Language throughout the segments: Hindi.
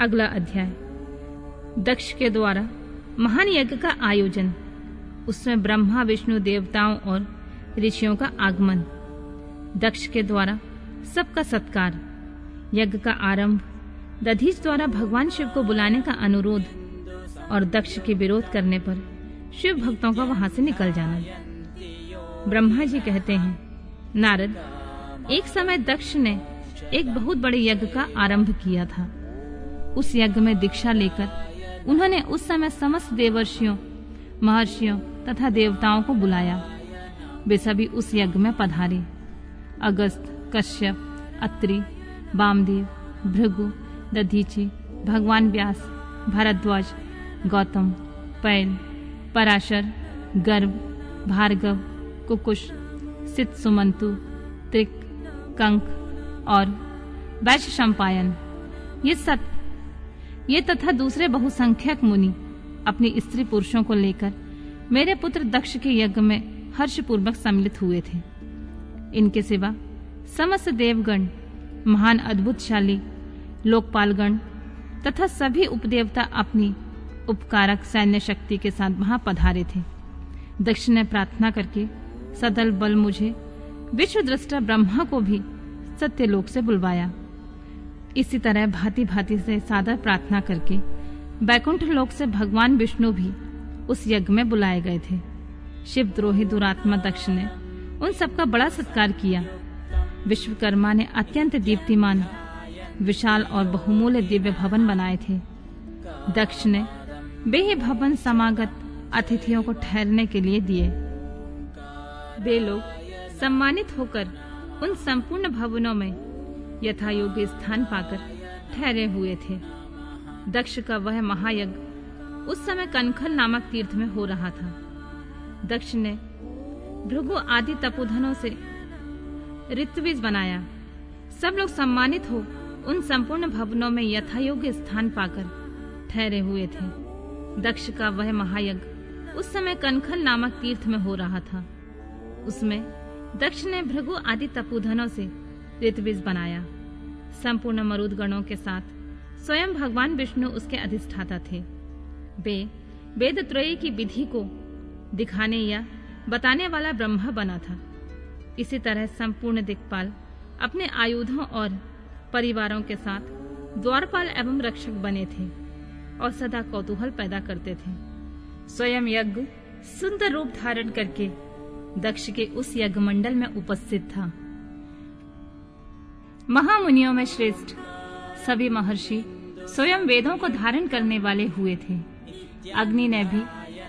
अगला अध्याय। दक्ष के द्वारा महान यज्ञ का आयोजन। उसमें ब्रह्मा, विष्णु, देवताओं और ऋषियों का आगमन। दक्ष के द्वारा सबका सत्कार। यज्ञ का आरंभ दधीच द्वारा भगवान शिव को बुलाने का अनुरोध और दक्ष के विरोध करने पर शिव भक्तों का वहाँ से निकल जाना। ब्रह्मा जी कहते हैं, नारद, एक समय दक्ष ने एक बहुत बड़े यज्ञ का आरंभ किया था। उस यज्ञ में दीक्षा लेकर उन्होंने उस समय समस्त देवर्षियों, महर्षियों तथा देवताओं को बुलाया। वे सभी उस यज्ञ में पधारे। अगस्त, कश्यप, अत्रि वामदेव भृगु, दधीची, भगवान व्यास, भारद्वाज, गौतम, पैल, पराशर गर्भ भार्गव, कुकुश, सित सुमंतु, त्रिक, कंक और वैश्य ये सत ये तथा दूसरे बहुसंख्यक मुनि, अपनी स्त्री पुरुषों को लेकर मेरे पुत्र दक्ष के यज्ञ में हर्षपूर्वक सम्मिलित हुए थे। इनके सिवा समस्त देवगण, महान अद्भुतशाली, लोकपालगण तथा सभी उपदेवता अपनी उपकारक सैन्य शक्ति के साथ वहाँ पधारे थे। दक्ष ने प्रार्थना करके सदल बल मुझे विश्व दृष्टा ब्रह्मा को भी सत्यलोक से बुलवाया। इसी तरह भांति भांति से सादर प्रार्थना करके बैकुंठ लोक से भगवान विष्णु भी उस यज्ञ में बुलाए गए थे। शिव द्रोही दुरात्मा दक्ष ने उन सबका बड़ा सत्कार किया। विश्वकर्मा ने अत्यंत दीप्तिमान, विशाल और बहुमूल्य दिव्य भवन बनाए थे। दक्ष ने वे ही भवन समागत अतिथियों को ठहरने के लिए दिए। वे लोग सम्मानित होकर उन संपूर्ण भवनों में यथा योग्य स्थान पाकर ठहरे हुए थे। दक्ष का वह महायज्ञ उस समय कनखल नामक तीर्थ में हो रहा था। दक्ष ने भृगु आदि तपोधनों से ऋत्विज बनाया। सब लोग सम्मानित हो उन संपूर्ण भवनों में यथा योग्य स्थान पाकर ठहरे हुए थे। दक्ष का वह महायज्ञ उस समय कनखल नामक तीर्थ में हो रहा था। उसमें दक्ष ने भृगु आदि तपोधनों से ऋतविज बनाया। संपूर्ण मरुद गणों के साथ स्वयं भगवान विष्णु उसके अधिष्ठाता थे। वे वेद त्रयी की विधि को दिखाने या बताने वाला ब्रह्मा बना था। इसी तरह संपूर्ण दिक्पाल अपने आयुधों और परिवारों के साथ द्वारपाल एवं रक्षक बने थे और सदा कौतूहल पैदा करते थे। स्वयं यज्ञ सुंदर रूप धारण करके दक्ष के उस यज्ञ मंडल में उपस्थित था। महामुनियों में श्रेष्ठ। सभी महर्षि स्वयं वेदों को धारण करने वाले हुए थे। अग्नि ने भी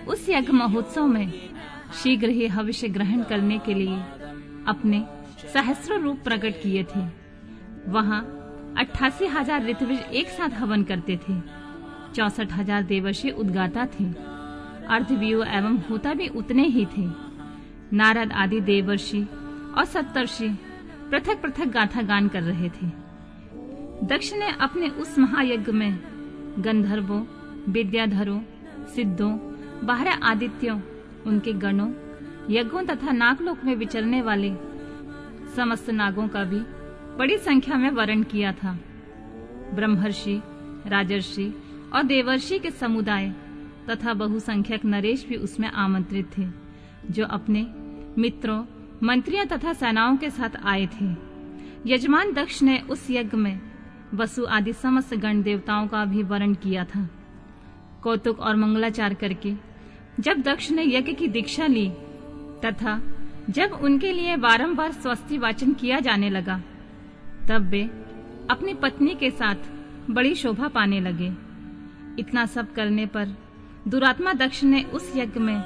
उस यज्ञ महोत्सव में शीघ्र ही भविष्य ग्रहण करने के लिए अपने सहस्र रूप प्रकट किए थे। वहाँ अट्ठासी हज़ार ऋतविज एक साथ हवन करते थे। चौसठ हज़ार देवर्षि उद्गाता थे। अर्धव्यू एवं होता भी उतने ही थे। नारद आदि देवर्षि और सप्तर्षि पृथक पृथक गाथा गान कर रहे थे। दक्ष ने अपने उस महायज्ञ में गंधर्वों, विद्याधरों, सिद्धों, बारह आदित्यों, उनके गणों, यज्ञों तथा नागलोक में विचरने वाले समस्त नागों का भी बड़ी संख्या में वर्ण किया था। ब्रह्मर्षि, राजर्षि और देवर्षि के समुदाय तथा बहुसंख्यक नरेश भी उसमें आमंत्रित थे, जो अपने मित्रों मंत्रियों तथा सेनाओं के साथ आए थे। यजमान दक्ष ने उस यज्ञ में वसु आदि समस्त गण देवताओं का भी वर्ण किया था। कौतुक और मंगलाचार करके जब दक्ष ने यज्ञ की दीक्षा ली तथा जब उनके लिए बारंबार स्वस्ति वाचन किया जाने लगा, तब वे अपनी पत्नी के साथ बड़ी शोभा पाने लगे। इतना सब करने पर दुरात्मा दक्ष ने उस यज्ञ में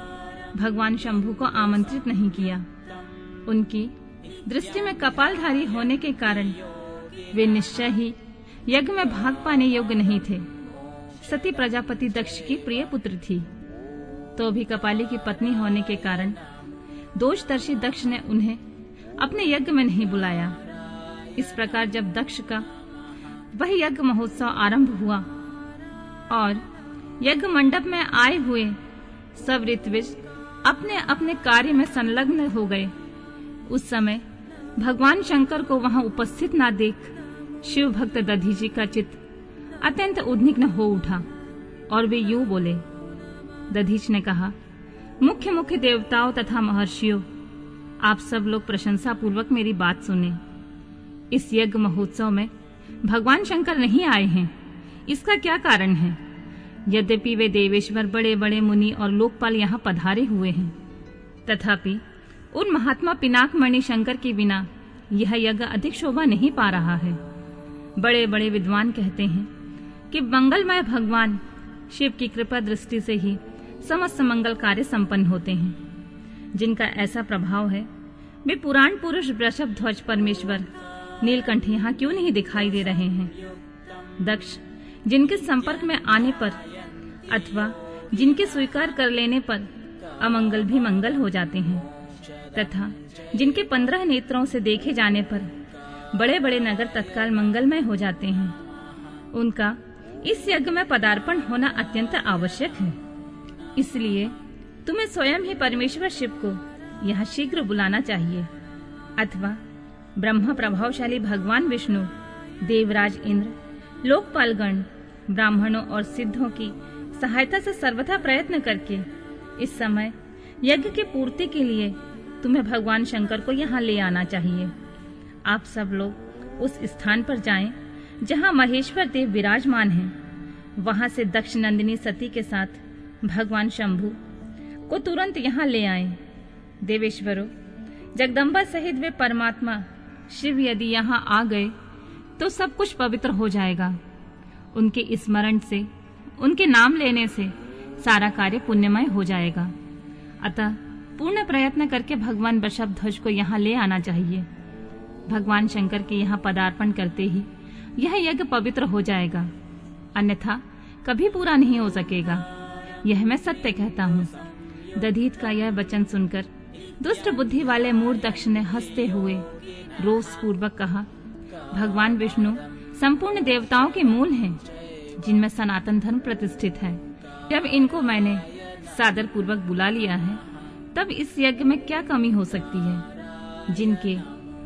भगवान शंभु को आमंत्रित नहीं किया। उनकी दृष्टि में कपालधारी होने के कारण वे निश्चय ही यज्ञ में भाग पाने योग्य नहीं थे। सती प्रजापति दक्ष की प्रिय पुत्र थी। तो भी कपाली की पत्नी होने के कारण दोषदर्शी दक्ष ने उन्हें अपने यज्ञ में नहीं बुलाया। इस प्रकार जब दक्ष का वह यज्ञ महोत्सव आरंभ हुआ और यज्ञ मंडप में आए हुए सब ऋतविज अपने अपने कार्य में संलग्न हो गए। उस समय भगवान शंकर को वहाँ उपस्थित ना देख शिव भक्त दधीजी का चित्त अत्यंत उद्विग्न हो उठा और वे यूँ बोले दधीच ने कहा, मुख्य मुख्य देवताओं तथा महर्षियों, आप सब लोग प्रशंसा पूर्वक मेरी बात सुने। इस यज्ञ महोत्सव में भगवान शंकर नहीं आए हैं। इसका क्या कारण है? यद्यपि वे देवेश्वर बड़े बड़े मुनि और लोकपाल यहाँ पधारे हुए हैं, तथापि उन महात्मा पिनाक मणि शंकर के बिना यह यज्ञ अधिक शोभा नहीं पा रहा है। बड़े बड़े विद्वान कहते हैं कि मंगलमय भगवान शिव की कृपा दृष्टि से ही समस्त मंगल कार्य संपन्न होते हैं। जिनका ऐसा प्रभाव है, वे पुराण पुरुष वृषभ ध्वज परमेश्वर नीलकंठ यहाँ क्यों नहीं दिखाई दे रहे हैं? दक्ष, जिनके संपर्क में आने पर अथवा जिनके स्वीकार कर लेने पर अमंगल भी मंगल हो जाते हैं। तथा जिनके पंद्रह नेत्रों से देखे जाने पर बड़े बड़े नगर तत्काल मंगलमय हो जाते हैं। उनका इस यज्ञ में पदार्पण होना अत्यंत आवश्यक है। इसलिए तुम्हें स्वयं ही परमेश्वर शिव को यह शीघ्र बुलाना चाहिए। अथवा ब्रह्म प्रभावशाली भगवान विष्णु, देवराज इंद्र, लोकपालगण, ब्राह्मणों और सिद्धों की सहायता से सर्वथा प्रयत्न करके इस समय यज्ञ की पूर्ति के लिए तुम्हें भगवान शंकर को यहाँ ले आना चाहिए। आप सब लोग उस स्थान पर जाएँ, जहाँ महेश्वर देव विराजमान हैं। वहाँ से दक्ष नंदिनी सती के साथ भगवान शंभु को तुरंत यहाँ ले आए। देवेश्वरों, जगदम्बा सहित वे परमात्मा, शिव यदि यहाँ आ गए तो सब कुछ पवित्र हो जाएगा। उनके स्मरण से, उनके नाम लेने से सारा कार्य पुण्यमय हो जाएगा। अतः पूर्ण प्रयत्न करके भगवान वृषभ ध्वज को यहाँ ले आना चाहिए। भगवान शंकर के यहाँ पदार्पण करते ही यह यज्ञ पवित्र हो जाएगा। अन्यथा कभी पूरा नहीं हो सकेगा। यह मैं सत्य कहता हूँ। दधीत का यह वचन सुनकर दुष्ट बुद्धि वाले मूर दक्ष ने हँसते हुए रोष पूर्वक कहा, भगवान विष्णु, संपूर्ण देवताओं के मूल हैं, जिनमें सनातन धर्म प्रतिष्ठित है। जब इनको मैंने सादर पूर्वक बुला लिया है तब इस यज्ञ में क्या कमी हो सकती है? जिनके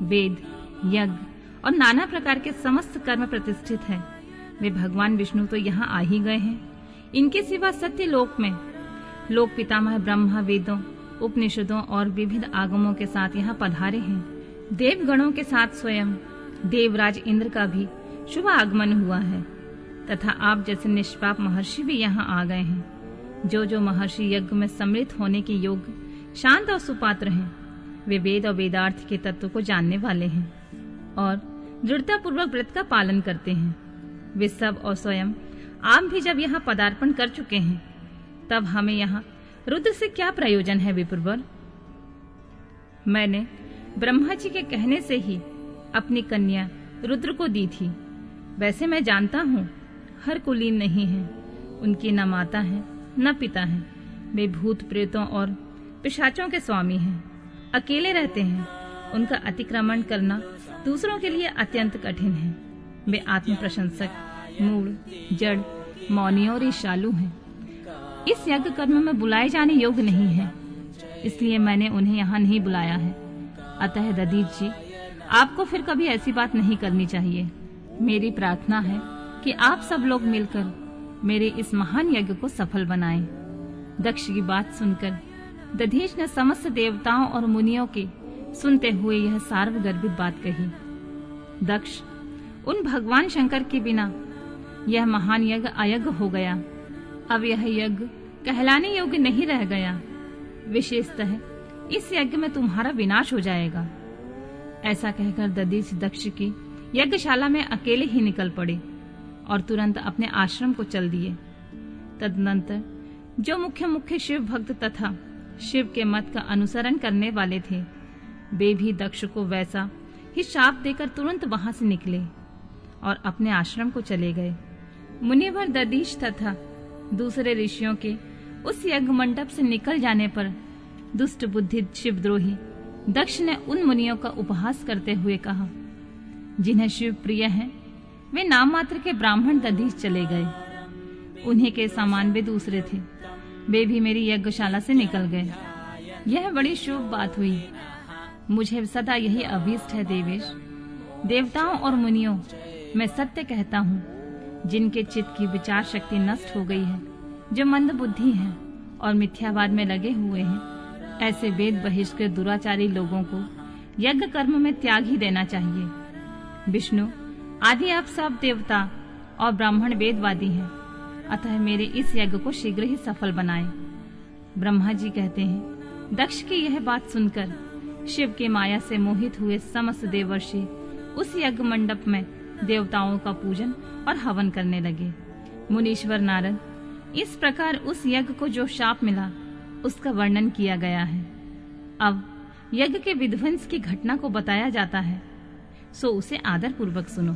वेद, यज्ञ और नाना प्रकार के समस्त कर्म प्रतिष्ठित है, वे भगवान विष्णु तो यहाँ आ ही गए हैं। इनके सिवा सत्य लोक में, लोक पितामह ब्रह्मा वेदों, उपनिषदों और विविध आगमों के साथ यहाँ पधारे हैं। देवगणों के साथ स्वयं, देवराज इंद्र का भी शुभ आगमन हुआ है। तथा आप जैसे निष्पाप महर्षि भी यहाँ आ गए हैं। जो जो महर्षि यज्ञ में सम्मिलित होने के योग्य शांत और सुपात्र हैं। वे वेद और वेदार्थ के तत्व को जानने वाले हैं और दृढ़ता पूर्वक व्रत का पालन करते हैं। वे सब और स्वयं आप भी जब यहाँ पदार्पण कर चुके हैं, तब हमें यहाँ रुद्र से क्या प्रयोजन है विपुरवर? मैंने ब्रह्मा जी के कहने से ही अपनी कन्या रुद्र को दी थी। वैसे मैं जानता हूँ, हर कुलीन नहीं है, उनकी न माता है, न पिता है। वे भूत प्रेतों और पिशाचों के स्वामी हैं। अकेले रहते हैं। उनका अतिक्रमण करना दूसरों के लिए अत्यंत कठिन है। वे आत्म प्रशंसक मूल जड़, मौनी और ईशालु हैं। इस यज्ञ कर्म में बुलाए जाने योग्य नहीं है। इसलिए मैंने उन्हें यहाँ नहीं बुलाया है। अतः ददीज जी, आपको फिर कभी ऐसी बात नहीं करनी चाहिए। मेरी प्रार्थना है कि आप सब लोग मिलकर मेरे इस महान यज्ञ को सफल बनाएँ। दक्ष की बात सुनकर दधीश ने समस्त देवताओं और मुनियों के सुनते हुए यह सार्वगर्भित बात कही। दक्ष, उन भगवान शंकर के बिना यह महान यज्ञ अयज्ञ हो गया। अब यह यज्ञ कहलाने योग्य नहीं रह गया। विशेषतः इस यज्ञ में तुम्हारा विनाश हो जाएगा। ऐसा कहकर दधीश दक्ष की यज्ञशाला में अकेले ही निकल पड़े और तुरंत अपने आश्रम को चल दिए। तदनंतर जो मुख्य मुख्य शिव भक्त तथा शिव के मत का अनुसरण करने वाले थे। वे भी दक्ष को वैसा ही शाप देकर तुरंत वहाँ से निकले और अपने आश्रम को चले गए। मुनिवर ददीश तथा दूसरे ऋषियों के उस यज्ञ मंडप से निकल जाने पर दुष्ट बुद्धि शिवद्रोही दक्ष ने उन मुनियों का उपहास करते हुए कहा, जिन्हें शिव प्रिय है, वे नाम मात्र के ब्राह्मण दधीश चले गए। उन्हीं के समान वे दूसरे थे। वे भी मेरी यज्ञशाला से निकल गए। यह बड़ी शुभ बात हुई। मुझे सदा यही अभीष्ट है, देवेश। देवताओं और मुनियों, मैं सत्य कहता हूँ, जिनके चित्त की विचार शक्ति नष्ट हो गई है, जो मंद बुद्धि हैं और मिथ्यावाद में लगे हुए हैं, ऐसे वेद बहिष्कृत दुराचारी लोगों को यज्ञ कर्म में त्याग ही देना चाहिए। विष्णु, आदि आप सब देवता और ब्राह्मण वेदवादी हैं। अतः मेरे इस यज्ञ को शीघ्र ही सफल बनाए। ब्रह्मा जी कहते हैं, दक्ष की यह बात सुनकर शिव के माया से मोहित हुए समस्त देवर्षि उस यज्ञ मंडप में देवताओं का पूजन और हवन करने लगे। मुनीश्वर नारद, इस प्रकार उस यज्ञ को जो शाप मिला, उसका वर्णन किया गया है। अब यज्ञ के विध्वंस की घटना को बताया जाता है, सो उसे आदर पूर्वक सुनो।